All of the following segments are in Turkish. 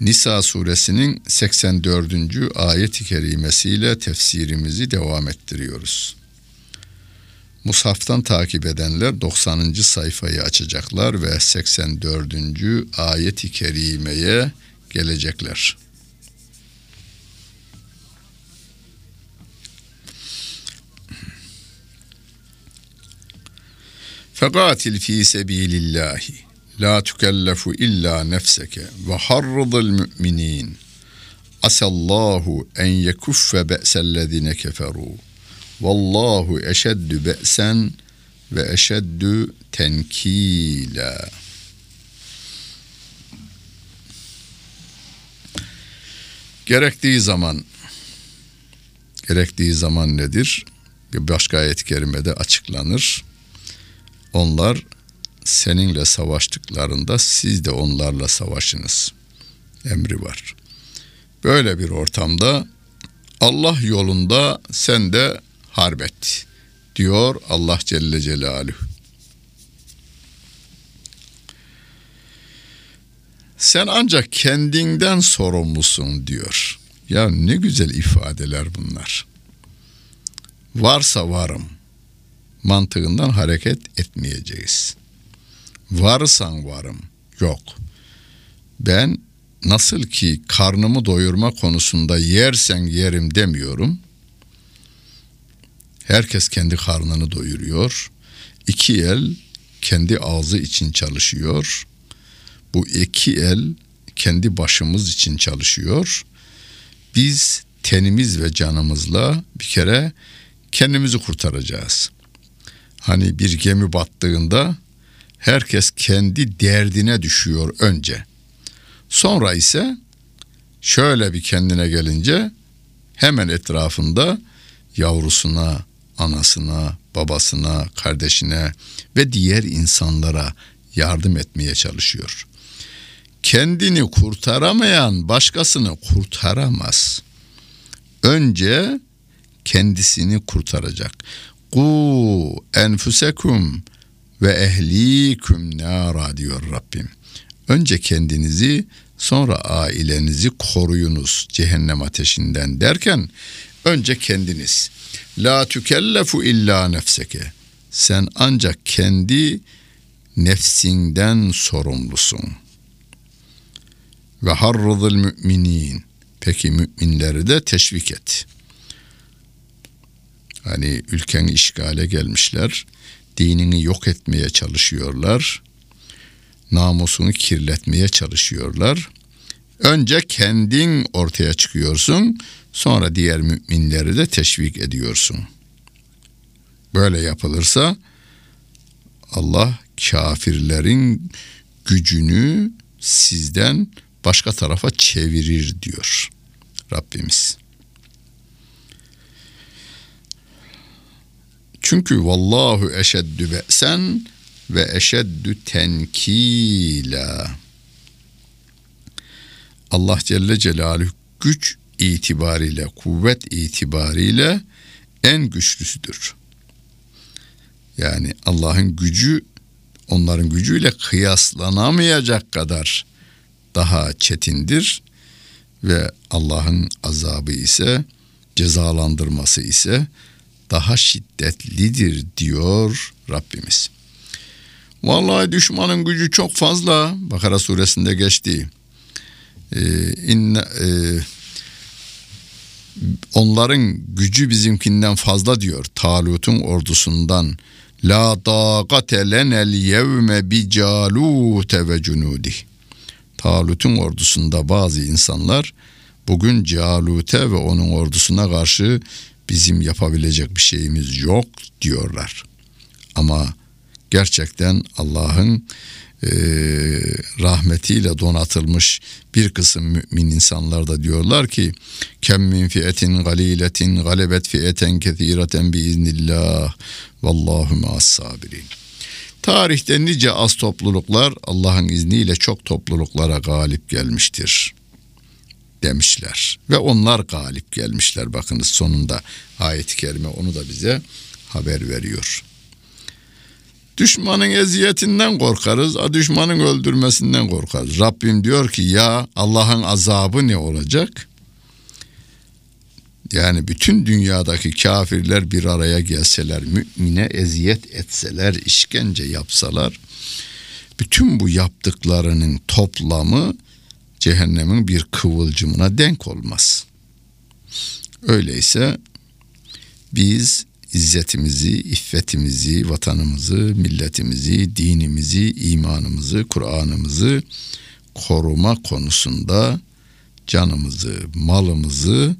Nisa suresinin 84. ayet-i kerimesiyle tefsirimizi devam ettiriyoruz. Mushaftan takip edenler 90. sayfayı açacaklar ve 84. ayet-i kerimeye gelecekler. Fekatil fi sebilillahi La tükellefu illa nefseke ve harrıdıl müminin. Asallahu en yekuffe be'sellezine keferu. Vallahu eşeddü be'sen ve eşeddü tenkila. Gerektiği zaman gerektiği zaman nedir? Bir başka ayet-i kerimede açıklanır. Onlar seninle savaştıklarında siz de onlarla savaşınız emri var. Böyle bir ortamda Allah yolunda sen de harbet diyor Allah Celle Celaluhu. Sen ancak kendinden sorumlusun diyor. Ya ne güzel ifadeler bunlar. Varsa varım mantığından hareket etmeyeceğiz. Varsan varım. Yok. Ben nasıl ki karnımı doyurma konusunda yersen yerim demiyorum. Herkes kendi karnını doyuruyor. İki el kendi ağzı için çalışıyor. Bu iki el kendi başımız için çalışıyor. Biz tenimiz ve canımızla bir kere kendimizi kurtaracağız. Hani bir gemi battığında herkes kendi derdine düşüyor önce. Sonra ise şöyle bir kendine gelince hemen etrafında yavrusuna, anasına, babasına, kardeşine ve diğer insanlara yardım etmeye çalışıyor. Kendini kurtaramayan başkasını kurtaramaz. Önce kendisini kurtaracak. Ku enfusekum ve ehliküm nara diyor Rabbim. Önce kendinizi sonra ailenizi koruyunuz cehennem ateşinden derken önce kendiniz. La tükellefu illa nefseke. Sen ancak kendi nefsinden sorumlusun. Ve harrıdıl müminin. Peki müminleri de teşvik et. Hani ülken işgale gelmişler dinini yok etmeye çalışıyorlar. Namusunu kirletmeye çalışıyorlar. Önce kendin ortaya çıkıyorsun, sonra diğer müminleri de teşvik ediyorsun. Böyle yapılırsa Allah kafirlerin gücünü sizden başka tarafa çevirir diyor Rabbimiz. Çünkü vallahu eşeddü be'sen ve eşeddü tenkila. Allah Celle Celaluhu güç itibariyle, kuvvet itibariyle en güçlüsüdür. Yani Allah'ın gücü onların gücüyle kıyaslanamayacak kadar daha çetindir ve Allah'ın azabı ise cezalandırması ise daha şiddetlidir diyor Rabbimiz. Vallahi düşmanın gücü çok fazla. Bakara suresinde geçti. Ee, e, onların gücü bizimkinden fazla diyor. Talut'un ordusundan. La taqate lenel yevme bi calute ve cunudi. Talut'un ordusunda bazı insanlar bugün Calut'e ve onun ordusuna karşı bizim yapabilecek bir şeyimiz yok diyorlar. Ama gerçekten Allah'ın e, rahmetiyle donatılmış bir kısım mümin insanlar da diyorlar ki kem min fiyetin galiletin galebet fiyeten kethireten biiznillah vallahu ma'as sabirin. Tarihte nice az topluluklar Allah'ın izniyle çok topluluklara galip gelmiştir demişler. Ve onlar galip gelmişler. Bakınız sonunda ayet-i kerime onu da bize haber veriyor. Düşmanın eziyetinden korkarız, düşmanın öldürmesinden korkarız. Rabbim diyor ki ya Allah'ın azabı ne olacak? Yani bütün dünyadaki kafirler bir araya gelseler, mümine eziyet etseler, işkence yapsalar, bütün bu yaptıklarının toplamı cehennemin bir kıvılcımına denk olmaz. Öyleyse biz izzetimizi, iffetimizi, vatanımızı, milletimizi, dinimizi, imanımızı, Kur'an'ımızı koruma konusunda canımızı, malımızı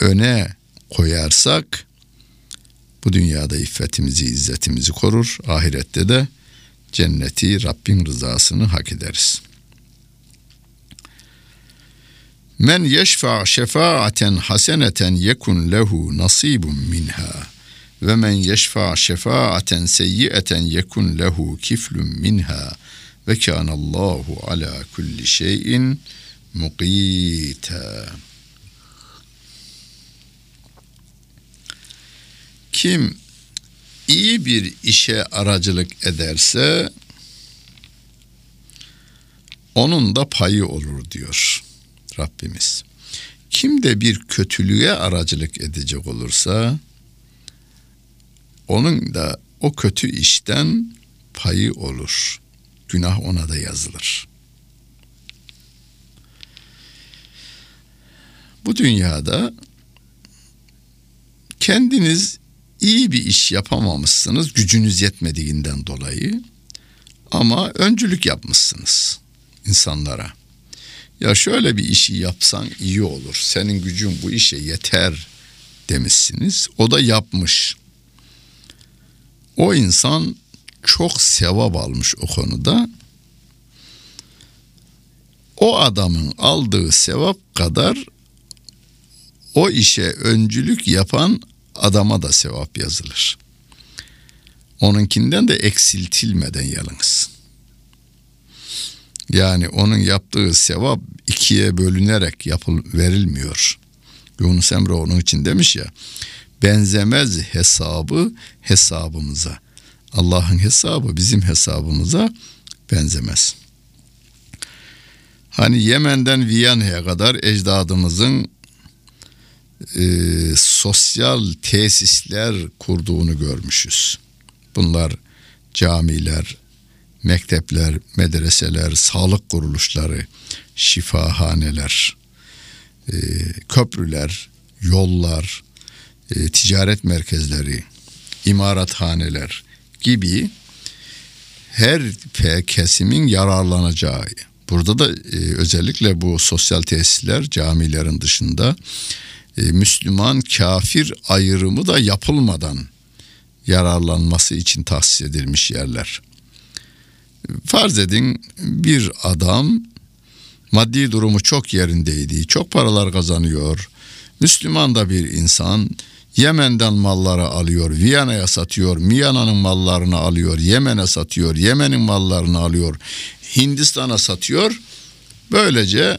öne koyarsak bu dünyada iffetimizi, izzetimizi korur, ahirette de cenneti, Rabbin rızasını hak ederiz. Men yeşfa şefaaten haseneten yekun lehu nasibun minha ve men yeşfa şefaaten seyyieten yekun lehu kiflun minha ve kânallahu ala kulli şeyin mukîtâ. Kim iyi bir işe aracılık ederse onun da payı olur diyor. Rabbimiz. Kim de bir kötülüğe aracılık edecek olursa onun da o kötü işten payı olur. Günah ona da yazılır. Bu dünyada kendiniz iyi bir iş yapamamışsınız gücünüz yetmediğinden dolayı ama öncülük yapmışsınız insanlara. Ya şöyle bir işi yapsan iyi olur. Senin gücün bu işe yeter demişsiniz. O da yapmış. O insan çok sevap almış o konuda. O adamın aldığı sevap kadar o işe öncülük yapan adama da sevap yazılır. Onunkinden de eksiltilmeden yalnız. Yani onun yaptığı sevap ikiye bölünerek yapıl verilmiyor. Yunus Emre onun için demiş ya benzemez hesabı hesabımıza. Allah'ın hesabı bizim hesabımıza benzemez. Hani Yemen'den Viyana'ya kadar ecdadımızın e, sosyal tesisler kurduğunu görmüşüz. Bunlar camiler, mektepler, medreseler, sağlık kuruluşları, şifahaneler, e, köprüler, yollar, e, ticaret merkezleri, imarathaneler gibi her kesimin yararlanacağı. Burada da e, özellikle bu sosyal tesisler camilerin dışında e, Müslüman kafir ayrımı da yapılmadan yararlanması için tahsis edilmiş yerler. Farz edin bir adam maddi durumu çok yerindeydi. Çok paralar kazanıyor. Müslüman da bir insan Yemen'den malları alıyor, Viyana'ya satıyor, Viyana'nın mallarını alıyor, Yemen'e satıyor, Yemen'in mallarını alıyor, Hindistan'a satıyor. Böylece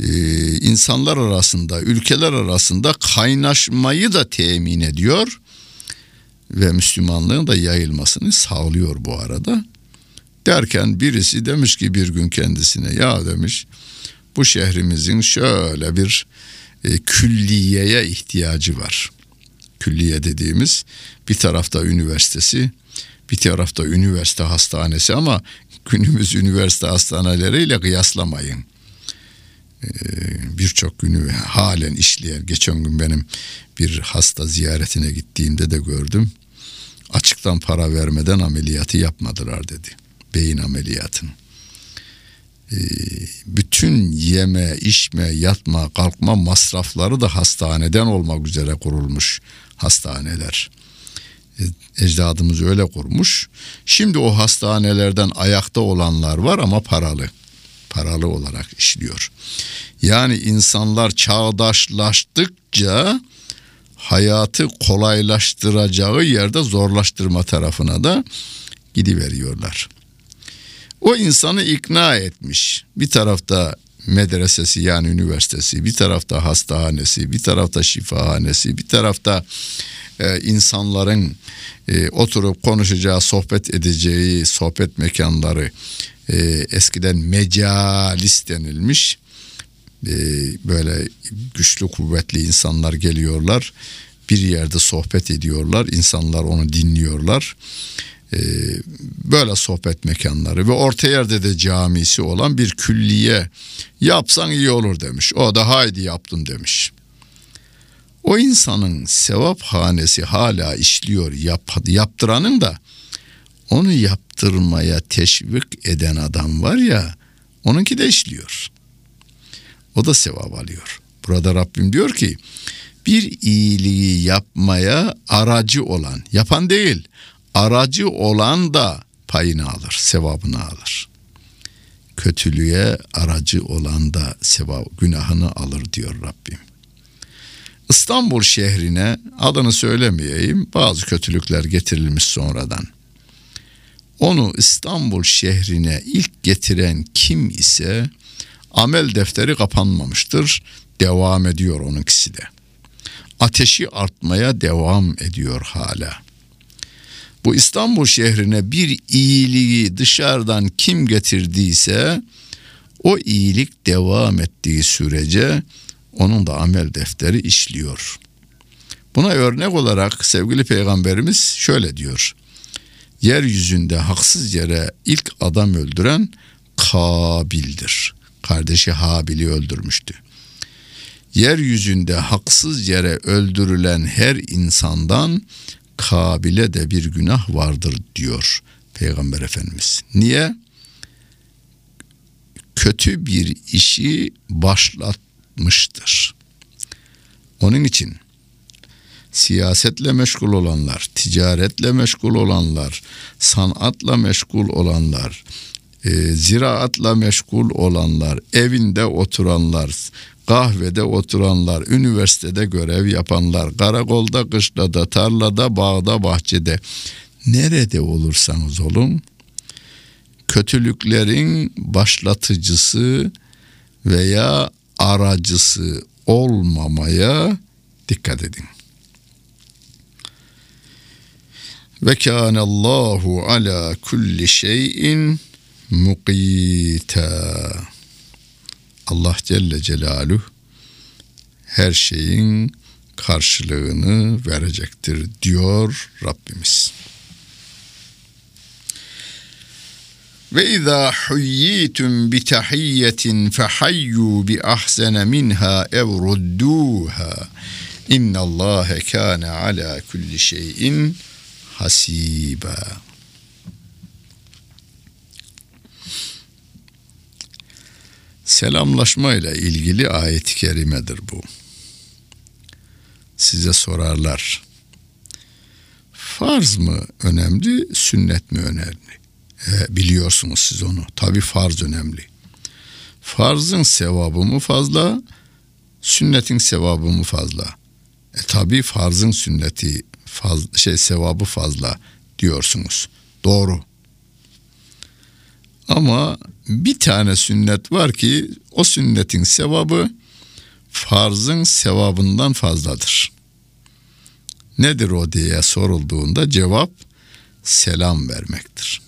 e, insanlar arasında, ülkeler arasında kaynaşmayı da temin ediyor ve Müslümanlığın da yayılmasını sağlıyor bu arada. Derken birisi demiş ki bir gün kendisine ya demiş bu şehrimizin şöyle bir e, külliyeye ihtiyacı var. Külliye dediğimiz bir tarafta üniversitesi, bir tarafta üniversite hastanesi ama günümüz üniversite hastaneleriyle kıyaslamayın. Ee, Birçok günü halen işleyen, geçen gün benim bir hasta ziyaretine gittiğimde de gördüm. Açıktan para vermeden ameliyatı yapmadılar dedi beyin ameliyatını. Ee, bütün yeme, içme, yatma, kalkma masrafları da hastaneden olmak üzere kurulmuş hastaneler. E, ecdadımız öyle kurmuş. Şimdi o hastanelerden ayakta olanlar var ama paralı. Paralı olarak işliyor. Yani insanlar çağdaşlaştıkça hayatı kolaylaştıracağı yerde zorlaştırma tarafına da gidiveriyorlar. O insanı ikna etmiş. Bir tarafta medresesi yani üniversitesi, bir tarafta hastanesi, bir tarafta şifahanesi, bir tarafta e, insanların e, oturup konuşacağı, sohbet edeceği sohbet mekanları e, eskiden mecalis denilmiş. E, böyle güçlü kuvvetli insanlar geliyorlar. Bir yerde sohbet ediyorlar. insanlar onu dinliyorlar. E, böyle sohbet mekanları ve orta yerde de camisi olan bir külliye yapsan iyi olur demiş. O da haydi yaptım demiş. O insanın sevap hanesi hala işliyor yap, yaptıranın da onu yaptırmaya teşvik eden adam var ya onunki de işliyor. O da sevap alıyor. Burada Rabbim diyor ki bir iyiliği yapmaya aracı olan, yapan değil, aracı olan da payını alır, sevabını alır. Kötülüğe aracı olan da sevap, günahını alır diyor Rabbim. İstanbul şehrine adını söylemeyeyim bazı kötülükler getirilmiş sonradan. Onu İstanbul şehrine ilk getiren kim ise amel defteri kapanmamıştır. Devam ediyor onunkisi de. Ateşi artmaya devam ediyor hala. Bu İstanbul şehrine bir iyiliği dışarıdan kim getirdiyse o iyilik devam ettiği sürece onun da amel defteri işliyor. Buna örnek olarak sevgili peygamberimiz şöyle diyor. Yeryüzünde haksız yere ilk adam öldüren Kabil'dir. Kardeşi Habil'i öldürmüştü. Yeryüzünde haksız yere öldürülen her insandan Kabil'e de bir günah vardır diyor Peygamber Efendimiz. Niye? Kötü bir işi başlat yapmıştır. Onun için siyasetle meşgul olanlar, ticaretle meşgul olanlar, sanatla meşgul olanlar, e, ziraatla meşgul olanlar, evinde oturanlar, kahvede oturanlar, üniversitede görev yapanlar, karakolda, kışlada, tarlada, bağda, bahçede nerede olursanız olun kötülüklerin başlatıcısı veya aracısı olmamaya dikkat edin. Ve kânallâhu ala kulli şeyin mukîtâ. Allah Celle Celaluhu her şeyin karşılığını verecektir diyor Rabbimiz. Ve izâ huyyitum bi tahiyyetin fehayyu bi ahsene minha ev rudduha. İnnallâhe kâne alâ kulli şeyin hasiba. Selamlaşma ile ilgili ayet-i kerimedir bu. Size sorarlar. Farz mı önemli, sünnet mi önemli? E, biliyorsunuz siz onu. Tabi farz önemli. Farzın sevabı mı fazla, sünnetin sevabı mı fazla? E tabi farzın sünneti faz, şey sevabı fazla diyorsunuz. Doğru. Ama bir tane sünnet var ki o sünnetin sevabı farzın sevabından fazladır. Nedir o diye sorulduğunda cevap selam vermektir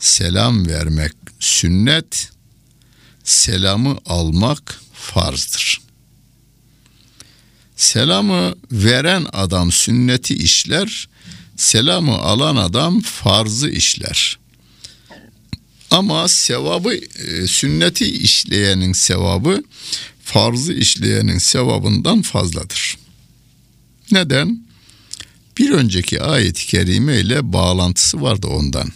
selam vermek sünnet, selamı almak farzdır. Selamı veren adam sünneti işler, selamı alan adam farzı işler. Ama sevabı e, sünneti işleyenin sevabı farzı işleyenin sevabından fazladır. Neden? Bir önceki ayet-i kerime ile bağlantısı vardı ondan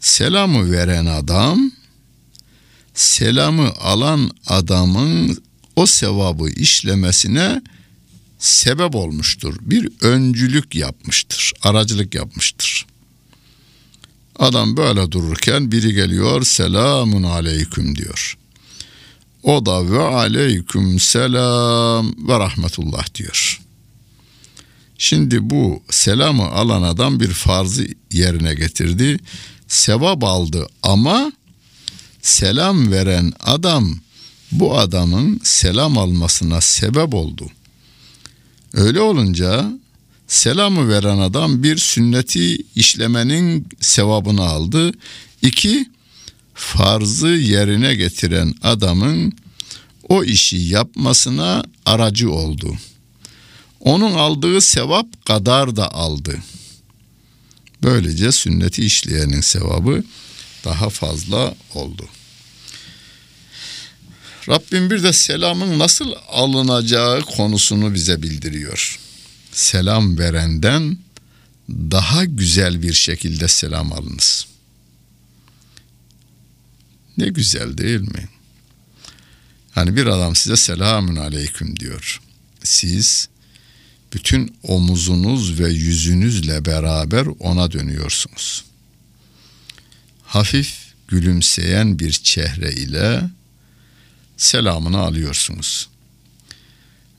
selamı veren adam selamı alan adamın o sevabı işlemesine sebep olmuştur. Bir öncülük yapmıştır. Aracılık yapmıştır. Adam böyle dururken biri geliyor selamun aleyküm diyor. O da ve aleyküm selam ve rahmetullah diyor. Şimdi bu selamı alan adam bir farzı yerine getirdi. Sevap aldı ama selam veren adam bu adamın selam almasına sebep oldu. Öyle olunca selamı veren adam bir sünneti işlemenin sevabını aldı. İki, farzı yerine getiren adamın o işi yapmasına aracı oldu. Onun aldığı sevap kadar da aldı. Böylece sünneti işleyenin sevabı daha fazla oldu. Rabbim bir de selamın nasıl alınacağı konusunu bize bildiriyor. Selam verenden daha güzel bir şekilde selam alınız. Ne güzel değil mi? Hani bir adam size selamün aleyküm diyor. Siz bütün omuzunuz ve yüzünüzle beraber ona dönüyorsunuz. Hafif gülümseyen bir çehre ile selamını alıyorsunuz.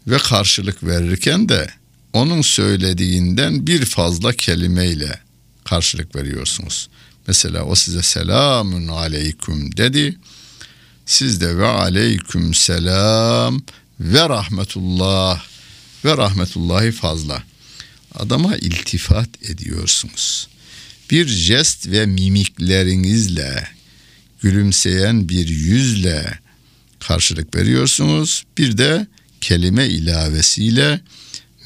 Ve karşılık verirken de onun söylediğinden bir fazla kelimeyle karşılık veriyorsunuz. Mesela o size selamün aleyküm dedi. Siz de ve aleyküm selam ve rahmetullah ve rahmetullahi fazla. Adama iltifat ediyorsunuz. Bir jest ve mimiklerinizle, gülümseyen bir yüzle karşılık veriyorsunuz. Bir de kelime ilavesiyle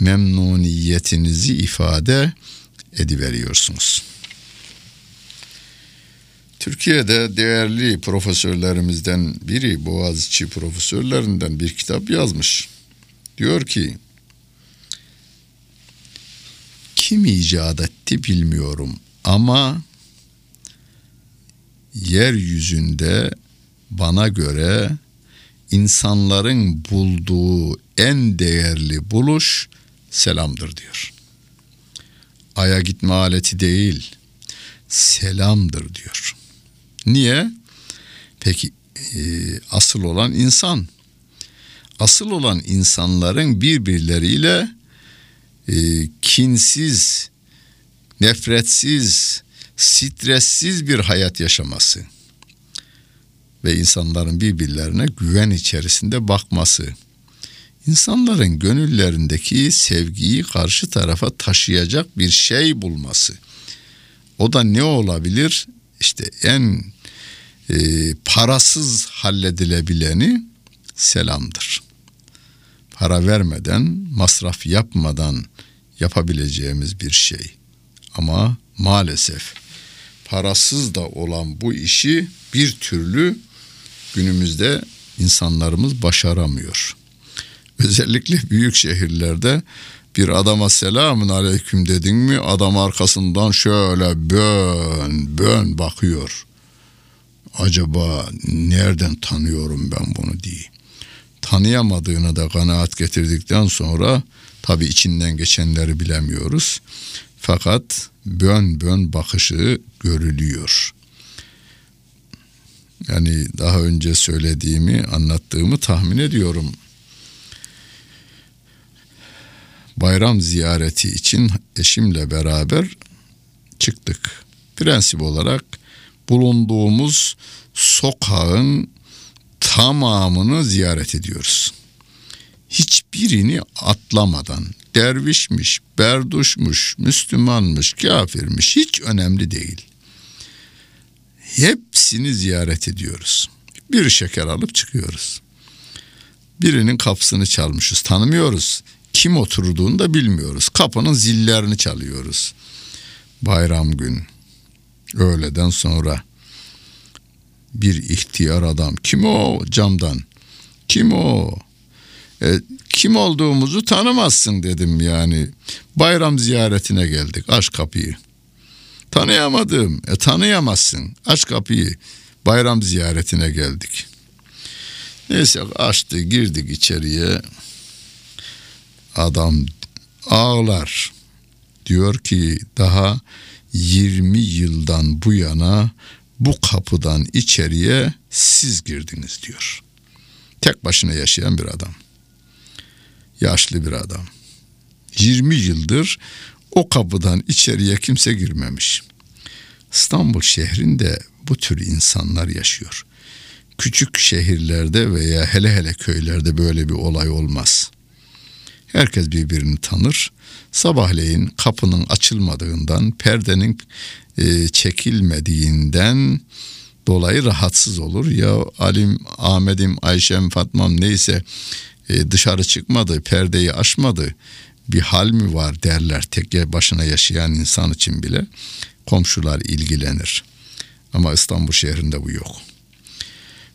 memnuniyetinizi ifade ediveriyorsunuz. Türkiye'de değerli profesörlerimizden biri Boğaziçi profesörlerinden bir kitap yazmış. Diyor ki kim icat etti bilmiyorum ama yeryüzünde bana göre insanların bulduğu en değerli buluş selamdır diyor. Aya gitme aleti değil, selamdır diyor. Niye? Peki e, asıl olan insan. Asıl olan insanların birbirleriyle e, kinsiz, nefretsiz, stressiz bir hayat yaşaması ve insanların birbirlerine güven içerisinde bakması. İnsanların gönüllerindeki sevgiyi karşı tarafa taşıyacak bir şey bulması. O da ne olabilir? İşte en e, parasız halledilebileni selamdır. Para vermeden, masraf yapmadan yapabileceğimiz bir şey. Ama maalesef parasız da olan bu işi bir türlü günümüzde insanlarımız başaramıyor. Özellikle büyük şehirlerde bir adama selamun aleyküm dedin mi adam arkasından şöyle bön bön bakıyor. Acaba nereden tanıyorum ben bunu diye. Tanıyamadığına da kanaat getirdikten sonra tabi içinden geçenleri bilemiyoruz. Fakat bön bön bakışı görülüyor. Yani daha önce söylediğimi, anlattığımı tahmin ediyorum. Bayram ziyareti için eşimle beraber çıktık. Prensip olarak bulunduğumuz sokağın tamamını ziyaret ediyoruz. Hiçbirini atlamadan dervişmiş, berduşmuş, Müslümanmış, kafirmiş hiç önemli değil. Hepsini ziyaret ediyoruz. Bir şeker alıp çıkıyoruz. Birinin kapısını çalmışız, tanımıyoruz. Kim oturduğunu da bilmiyoruz. Kapının zillerini çalıyoruz. Bayram gün, öğleden sonra bir ihtiyar adam. Kim o camdan? Kim o? E, kim olduğumuzu tanımazsın dedim yani. Bayram ziyaretine geldik. Aç kapıyı. Tanıyamadım. E tanıyamazsın. Aç kapıyı. Bayram ziyaretine geldik. Neyse açtı girdik içeriye. Adam ağlar. Diyor ki daha 20 yıldan bu yana bu kapıdan içeriye siz girdiniz diyor. Tek başına yaşayan bir adam. Yaşlı bir adam. 20 yıldır o kapıdan içeriye kimse girmemiş. İstanbul şehrinde bu tür insanlar yaşıyor. Küçük şehirlerde veya hele hele köylerde böyle bir olay olmaz. Herkes birbirini tanır. Sabahleyin kapının açılmadığından, perdenin e, çekilmediğinden dolayı rahatsız olur. Ya Alim, Ahmet'im, Ayşem, Fatmam neyse e, dışarı çıkmadı, perdeyi açmadı bir hal mi var derler tek başına yaşayan insan için bile komşular ilgilenir. Ama İstanbul şehrinde bu yok.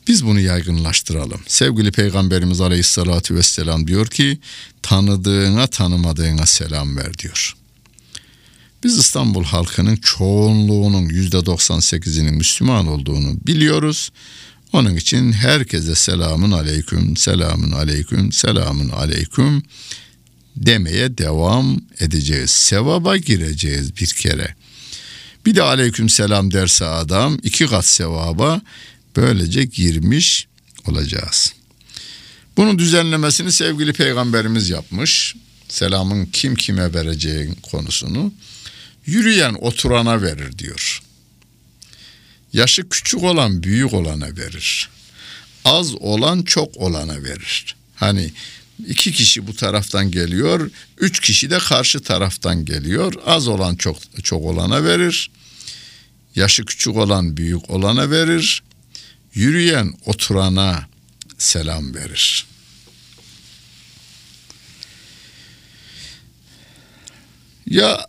Biz bunu yaygınlaştıralım. Sevgili Peygamberimiz Aleyhisselatü Vesselam diyor ki tanıdığına tanımadığına selam ver diyor. Biz İstanbul halkının çoğunluğunun yüzde 98'inin Müslüman olduğunu biliyoruz. Onun için herkese selamun aleyküm, selamun aleyküm, selamun aleyküm demeye devam edeceğiz. Sevaba gireceğiz bir kere. Bir de aleyküm selam derse adam iki kat sevaba böylece girmiş olacağız. Bunun düzenlemesini sevgili peygamberimiz yapmış. Selamın kim kime vereceğin konusunu. Yürüyen oturana verir diyor. Yaşı küçük olan büyük olana verir. Az olan çok olana verir. Hani iki kişi bu taraftan geliyor, üç kişi de karşı taraftan geliyor. Az olan çok çok olana verir. Yaşı küçük olan büyük olana verir. Yürüyen oturana selam verir. Ya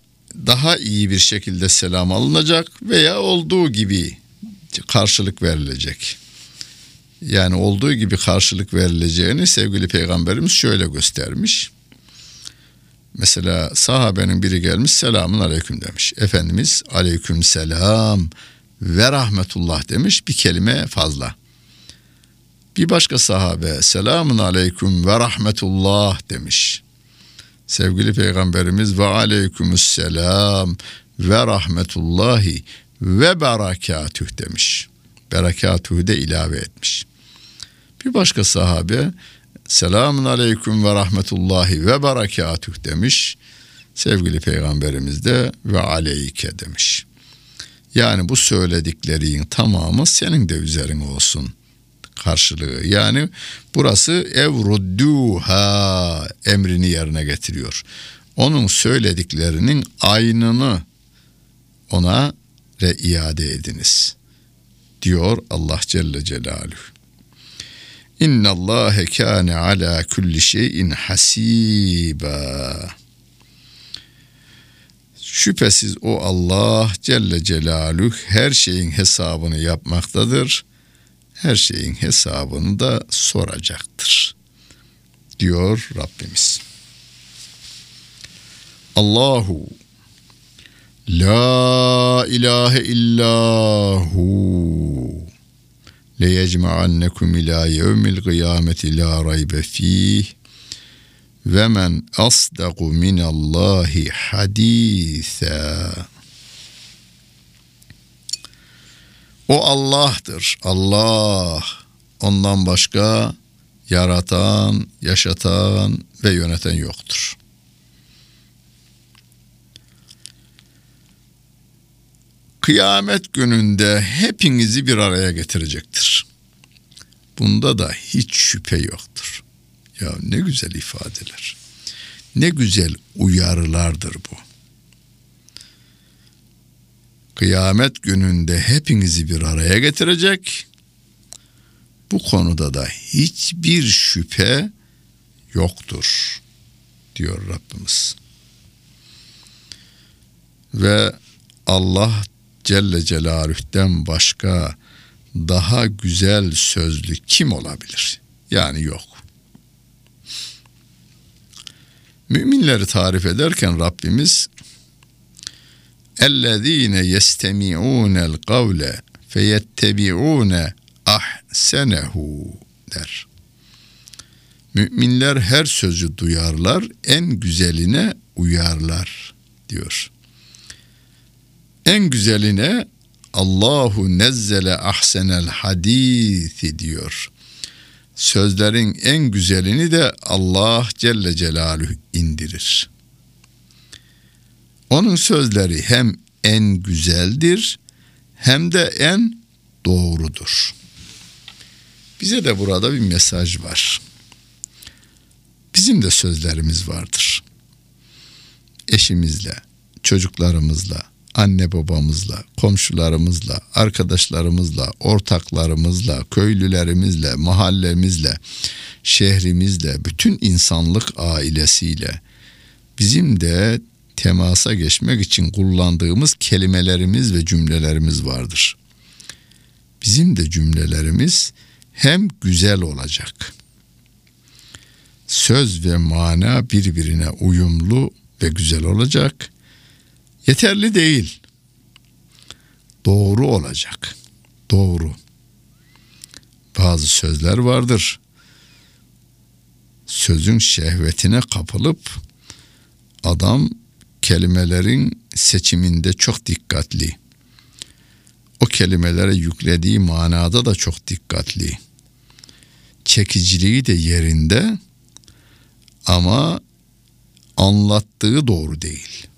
daha iyi bir şekilde selam alınacak veya olduğu gibi karşılık verilecek. Yani olduğu gibi karşılık verileceğini sevgili peygamberimiz şöyle göstermiş. Mesela sahabenin biri gelmiş selamun aleyküm demiş. Efendimiz aleyküm selam ve rahmetullah demiş bir kelime fazla. Bir başka sahabe selamun aleyküm ve rahmetullah demiş. Sevgili peygamberimiz ve aleykümüsselam ve rahmetullahi ve berekatüh demiş. Berekatühü de ilave etmiş. Bir başka sahabe selamun aleyküm ve rahmetullahi ve berekatüh demiş. Sevgili peygamberimiz de ve aleyke demiş. Yani bu söylediklerin tamamı senin de üzerine olsun karşılığı. Yani burası evrudduha emrini yerine getiriyor. Onun söylediklerinin aynını ona re iade ediniz. Diyor Allah Celle Celaluhu. İnna Allah kâne ala kulli şeyin hasiba. Şüphesiz o Allah Celle Celaluhu her şeyin hesabını yapmaktadır. Her şeyin hesabını da soracaktır. Diyor Rabbimiz. Allahu La ilahe illahu leyecma'annekum ila yevmil kıyameti la raybe fih ve men asdaku minallahi haditha. O Allah'tır. Allah. Ondan başka yaratan, yaşatan ve yöneten yoktur. Kıyamet gününde hepinizi bir araya getirecektir. Bunda da hiç şüphe yoktur. Ya ne güzel ifadeler. Ne güzel uyarılardır bu. Kıyamet gününde hepinizi bir araya getirecek. Bu konuda da hiçbir şüphe yoktur diyor Rabbimiz. Ve Allah Celle Celaluh'ten başka daha güzel sözlü kim olabilir? Yani yok. Müminleri tarif ederken Rabbimiz اَلَّذ۪ينَ يَسْتَمِعُونَ الْقَوْلَ فَيَتَّبِعُونَ ahsenehu der. Müminler her sözü duyarlar, en güzeline uyarlar diyor. En güzeline Allahu nezzele ahsenel hadisi diyor. Sözlerin en güzelini de Allah Celle Celaluhu indirir. Onun sözleri hem en güzeldir hem de en doğrudur. Bize de burada bir mesaj var. Bizim de sözlerimiz vardır. Eşimizle, çocuklarımızla, anne babamızla, komşularımızla, arkadaşlarımızla, ortaklarımızla, köylülerimizle, mahallemizle, şehrimizle, bütün insanlık ailesiyle bizim de temasa geçmek için kullandığımız kelimelerimiz ve cümlelerimiz vardır. Bizim de cümlelerimiz hem güzel olacak. Söz ve mana birbirine uyumlu ve güzel olacak. Yeterli değil. Doğru olacak. Doğru. Bazı sözler vardır. Sözün şehvetine kapılıp adam kelimelerin seçiminde çok dikkatli. O kelimelere yüklediği manada da çok dikkatli. Çekiciliği de yerinde ama anlattığı doğru değil.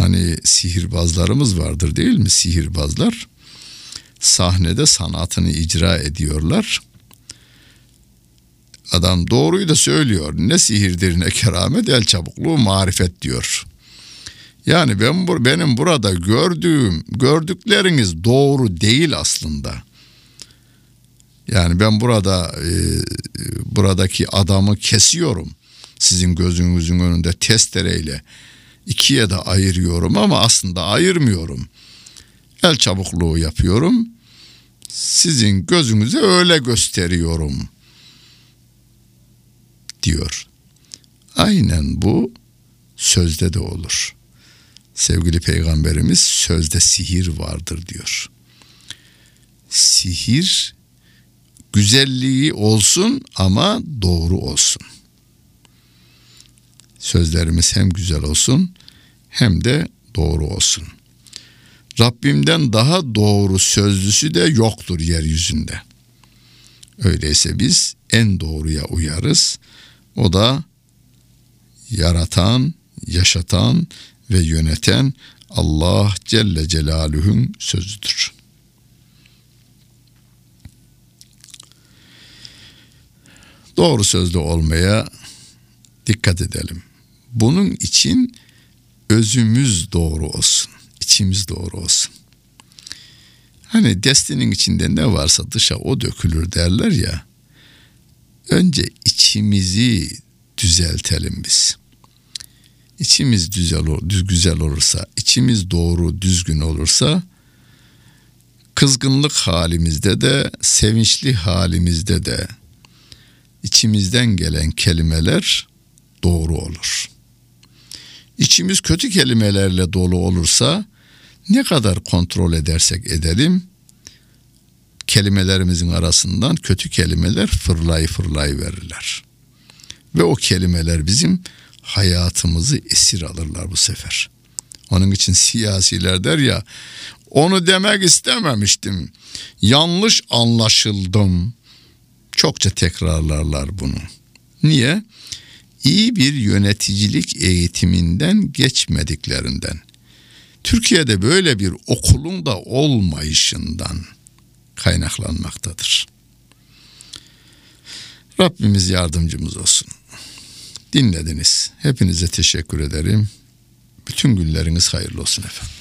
Hani sihirbazlarımız vardır değil mi? Sihirbazlar sahnede sanatını icra ediyorlar. Adam doğruyu da söylüyor. Ne sihirdir ne keramet el çabukluğu marifet diyor. Yani ben benim burada gördüğüm gördükleriniz doğru değil aslında. Yani ben burada e, buradaki adamı kesiyorum. Sizin gözünüzün önünde testereyle ikiye de ayırıyorum ama aslında ayırmıyorum. El çabukluğu yapıyorum. Sizin gözünüze öyle gösteriyorum diyor. Aynen bu sözde de olur. Sevgili peygamberimiz sözde sihir vardır diyor. Sihir güzelliği olsun ama doğru olsun. Sözlerimiz hem güzel olsun hem de doğru olsun. Rabbimden daha doğru sözlüsü de yoktur yeryüzünde. Öyleyse biz en doğruya uyarız. O da yaratan, yaşatan ve yöneten Allah Celle Celaluhu'nun sözüdür. Doğru sözlü olmaya dikkat edelim. Bunun için özümüz doğru olsun, içimiz doğru olsun. Hani destinin içinde ne varsa dışa o dökülür derler ya. Önce içimizi düzeltelim biz. İçimiz güzel, düz güzel olursa, içimiz doğru, düzgün olursa kızgınlık halimizde de, sevinçli halimizde de içimizden gelen kelimeler doğru olur. İçimiz kötü kelimelerle dolu olursa ne kadar kontrol edersek edelim kelimelerimizin arasından kötü kelimeler fırlay fırlay verirler. Ve o kelimeler bizim hayatımızı esir alırlar bu sefer. Onun için siyasiler der ya onu demek istememiştim. Yanlış anlaşıldım. Çokça tekrarlarlar bunu. Niye? İyi bir yöneticilik eğitiminden geçmediklerinden. Türkiye'de böyle bir okulun da olmayışından kaynaklanmaktadır. Rabbimiz yardımcımız olsun. Dinlediniz. Hepinize teşekkür ederim. Bütün günleriniz hayırlı olsun efendim.